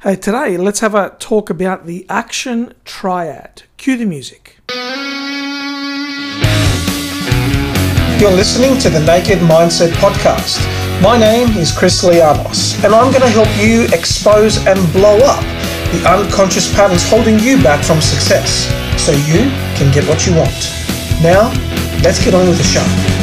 Hey, today let's have a talk about the action triad. Cue the music. You're listening to the Naked Mindset Podcast. My name is Chris Lianos, and I'm going to help you expose and blow up the unconscious patterns holding you back from success so you can get what you want. Now, let's get on with the show.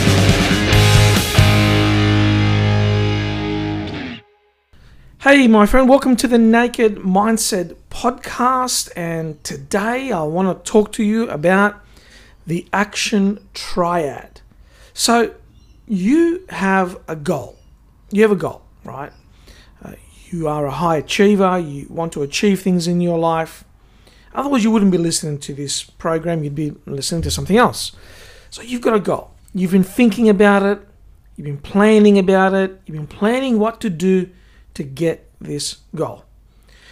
Hey, my friend, welcome to the Naked Mindset Podcast. And today I want to talk to you about the action triad. So, you have a goal. You have a goal, right? Uh, you are a high achiever. You want to achieve things in your life. Otherwise, you wouldn't be listening to this program. You'd be listening to something else. So, you've got a goal. You've been thinking about it. You've been planning about it. You've been planning what to do to get this goal.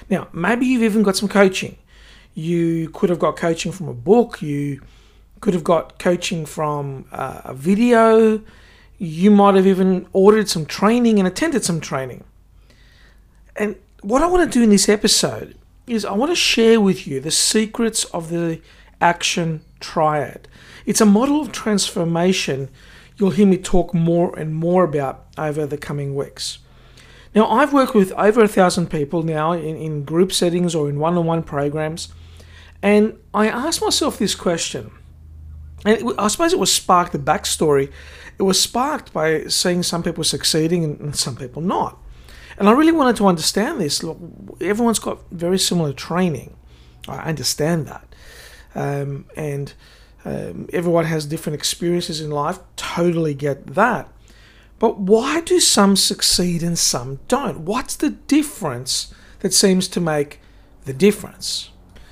Now, maybe you've even got some coaching. You could have got coaching from a book. You could have got coaching from uh, a video. You might have even ordered some training and attended some training. And what I want to do in this episode is I want to share with you the secrets of the action triad. It's a model of transformation you'll hear me talk more and more about over the coming weeks. Now, I've worked with over a thousand people now in, in group settings or in one on one programs, and I asked myself this question. And it, I suppose it was sparked, the backstory, it was sparked by seeing some people succeeding and, and some people not. And I really wanted to understand this. Look, everyone's got very similar training. I understand that. Um, and um, everyone has different experiences in life. Totally get that. But why do some succeed and some don't? What's the difference that seems to make the difference?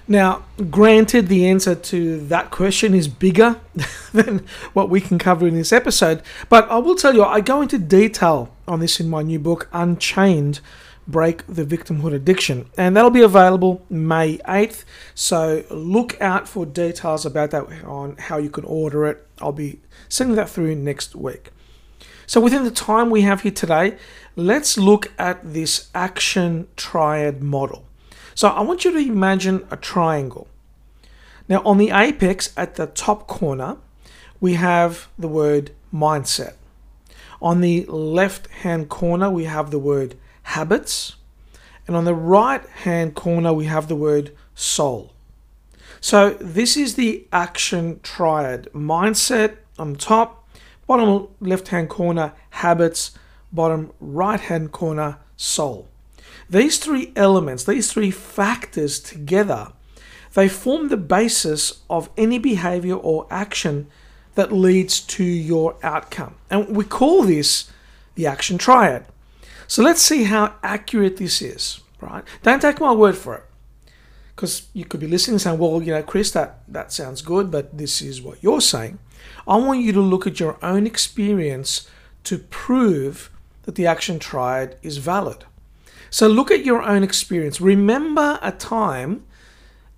Now, granted, the answer to that question is bigger than what we can cover in this episode, but I will tell you, I go into detail on this in my new book, Unchained Break the Victimhood Addiction, and that'll be available May 8th. So look out for details about that on how you can order it. I'll be sending that through next week. So, within the time we have here today, let's look at this action triad model. So, I want you to imagine a triangle. Now, on the apex at the top corner, we have the word mindset. On the left hand corner, we have the word habits. And on the right hand corner, we have the word soul. So, this is the action triad mindset on top, bottom left hand corner habits, bottom right hand corner soul. These three elements, these three factors together, they form the basis of any behavior or action that leads to your outcome. And we call this the action triad. So let's see how accurate this is, right? Don't take my word for it. Because you could be listening and saying, well, you know, Chris, that, that sounds good, but this is what you're saying. I want you to look at your own experience to prove that the action triad is valid. So look at your own experience. Remember a time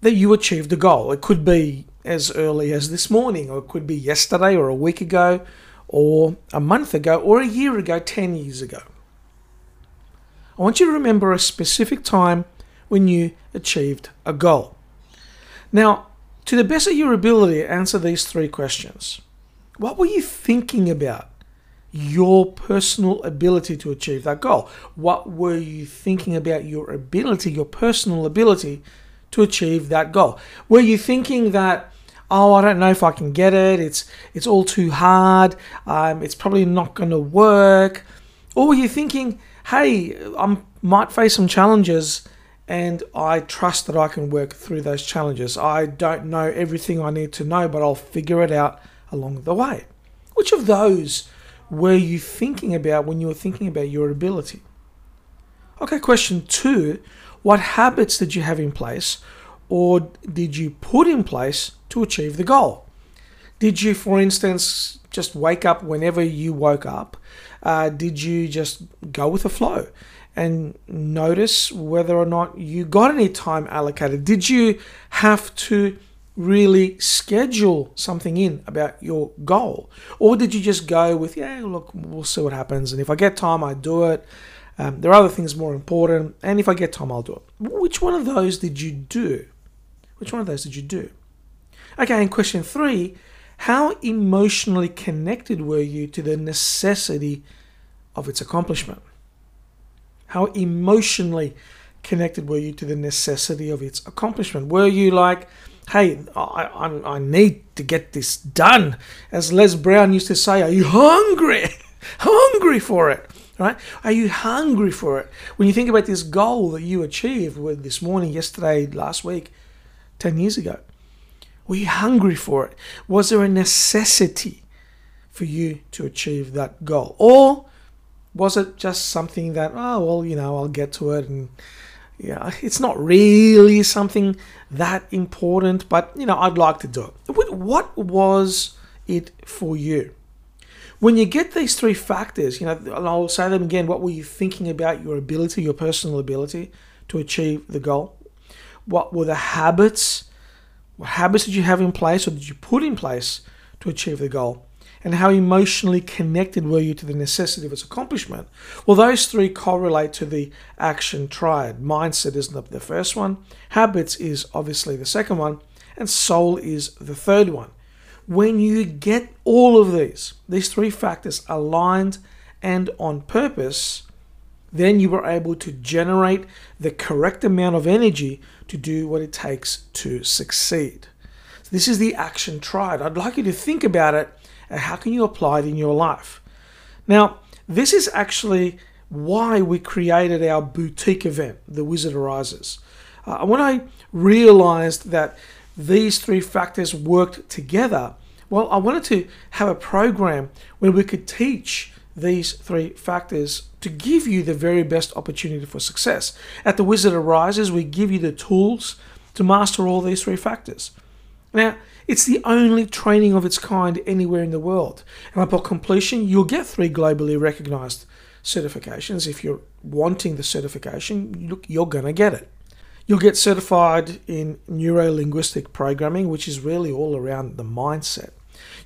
that you achieved a goal. It could be as early as this morning, or it could be yesterday, or a week ago, or a month ago, or a year ago, 10 years ago. I want you to remember a specific time when you achieved a goal. Now, to the best of your ability, answer these three questions. What were you thinking about? Your personal ability to achieve that goal. What were you thinking about your ability, your personal ability to achieve that goal? Were you thinking that, oh, I don't know if I can get it. It's it's all too hard. Um, it's probably not going to work. Or were you thinking, hey, I might face some challenges and I trust that I can work through those challenges. I don't know everything I need to know, but I'll figure it out along the way. Which of those were you thinking about when you were thinking about your ability? Okay, question two What habits did you have in place or did you put in place to achieve the goal? Did you, for instance, just wake up whenever you woke up? Uh, did you just go with the flow? And notice whether or not you got any time allocated. Did you have to really schedule something in about your goal? Or did you just go with, yeah, look, we'll see what happens. And if I get time, I do it. Um, there are other things more important, and if I get time, I'll do it. Which one of those did you do? Which one of those did you do? Okay, and question three how emotionally connected were you to the necessity of its accomplishment? How emotionally connected were you to the necessity of its accomplishment? Were you like, hey, I, I, I need to get this done? As Les Brown used to say, are you hungry? hungry for it? Right? Are you hungry for it? When you think about this goal that you achieved this morning, yesterday, last week, 10 years ago, were you hungry for it? Was there a necessity for you to achieve that goal? Or was it just something that, oh, well, you know, I'll get to it and yeah, it's not really something that important, but you know, I'd like to do it. What was it for you? When you get these three factors, you know, and I'll say them again, what were you thinking about your ability, your personal ability to achieve the goal? What were the habits what habits did you have in place or did you put in place to achieve the goal? And how emotionally connected were you to the necessity of its accomplishment? Well, those three correlate to the action triad. Mindset is the first one, habits is obviously the second one, and soul is the third one. When you get all of these, these three factors aligned and on purpose, then you are able to generate the correct amount of energy to do what it takes to succeed. So this is the action triad. I'd like you to think about it and how can you apply it in your life. Now, this is actually why we created our boutique event, The Wizard Arises. Uh, when I realized that these three factors worked together, well, I wanted to have a program where we could teach these three factors to give you the very best opportunity for success. At the Wizard Arises, we give you the tools to master all these three factors. Now, it's the only training of its kind anywhere in the world. And upon completion, you'll get three globally recognized certifications. If you're wanting the certification, look, you're going to get it. You'll get certified in neuro linguistic programming, which is really all around the mindset.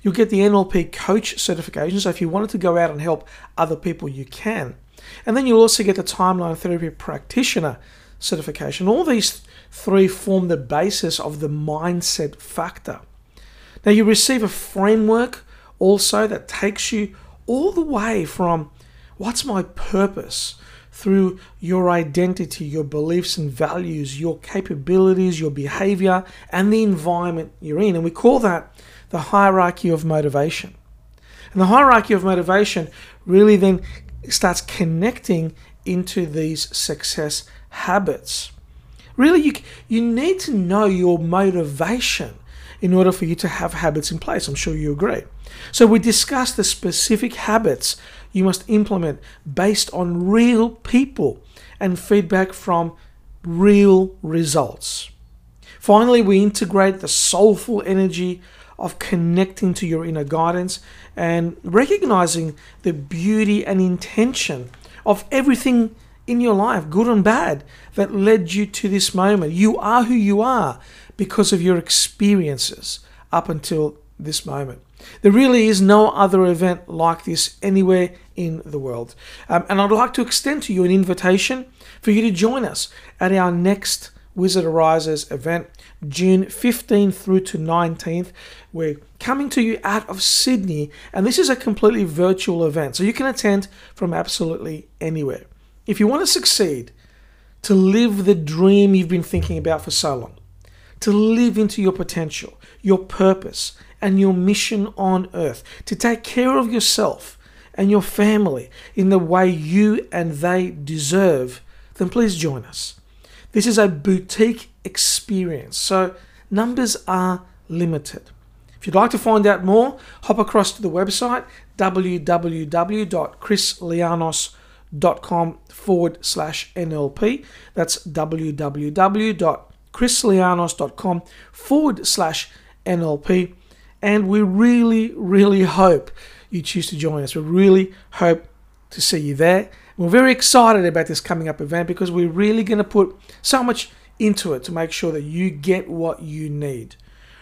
You'll get the NLP coach certification. So if you wanted to go out and help other people, you can. And then you'll also get the timeline therapy practitioner certification. All these three form the basis of the mindset factor. Now you receive a framework also that takes you all the way from what's my purpose through your identity, your beliefs and values, your capabilities, your behavior, and the environment you're in. And we call that the hierarchy of motivation. And the hierarchy of motivation really then starts connecting into these success habits. Really, you, you need to know your motivation in order for you to have habits in place. I'm sure you agree. So, we discussed the specific habits you must implement based on real people and feedback from real results. Finally, we integrate the soulful energy of connecting to your inner guidance and recognizing the beauty and intention of everything in your life, good and bad, that led you to this moment. You are who you are because of your experiences up until this moment. There really is no other event like this anywhere in the world. Um, and I'd like to extend to you an invitation for you to join us at our next Wizard Arises event, June 15th through to 19th. We're coming to you out of Sydney, and this is a completely virtual event, so you can attend from absolutely anywhere. If you want to succeed, to live the dream you've been thinking about for so long, to live into your potential, your purpose, and your mission on earth, to take care of yourself and your family in the way you and they deserve, then please join us. This is a boutique experience, so numbers are limited. If you'd like to find out more, hop across to the website www.chrislianos.com forward slash NLP. That's www.chrislianos.com forward slash NLP. And we really, really hope you choose to join us. We really hope to see you there. We're very excited about this coming up event because we're really going to put so much into it to make sure that you get what you need.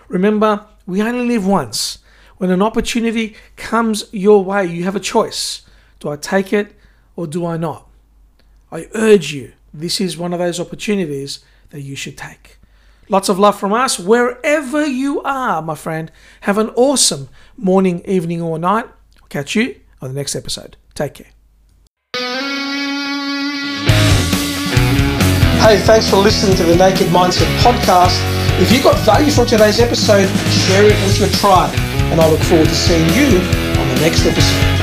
Remember, we only live once. When an opportunity comes your way, you have a choice. Do I take it or do I not? I urge you, this is one of those opportunities that you should take. Lots of love from us wherever you are, my friend. Have an awesome morning, evening, or night. I'll catch you on the next episode. Take care. Hey, thanks for listening to the Naked Mindset podcast. If you got value from today's episode, share it with your tribe. And I look forward to seeing you on the next episode.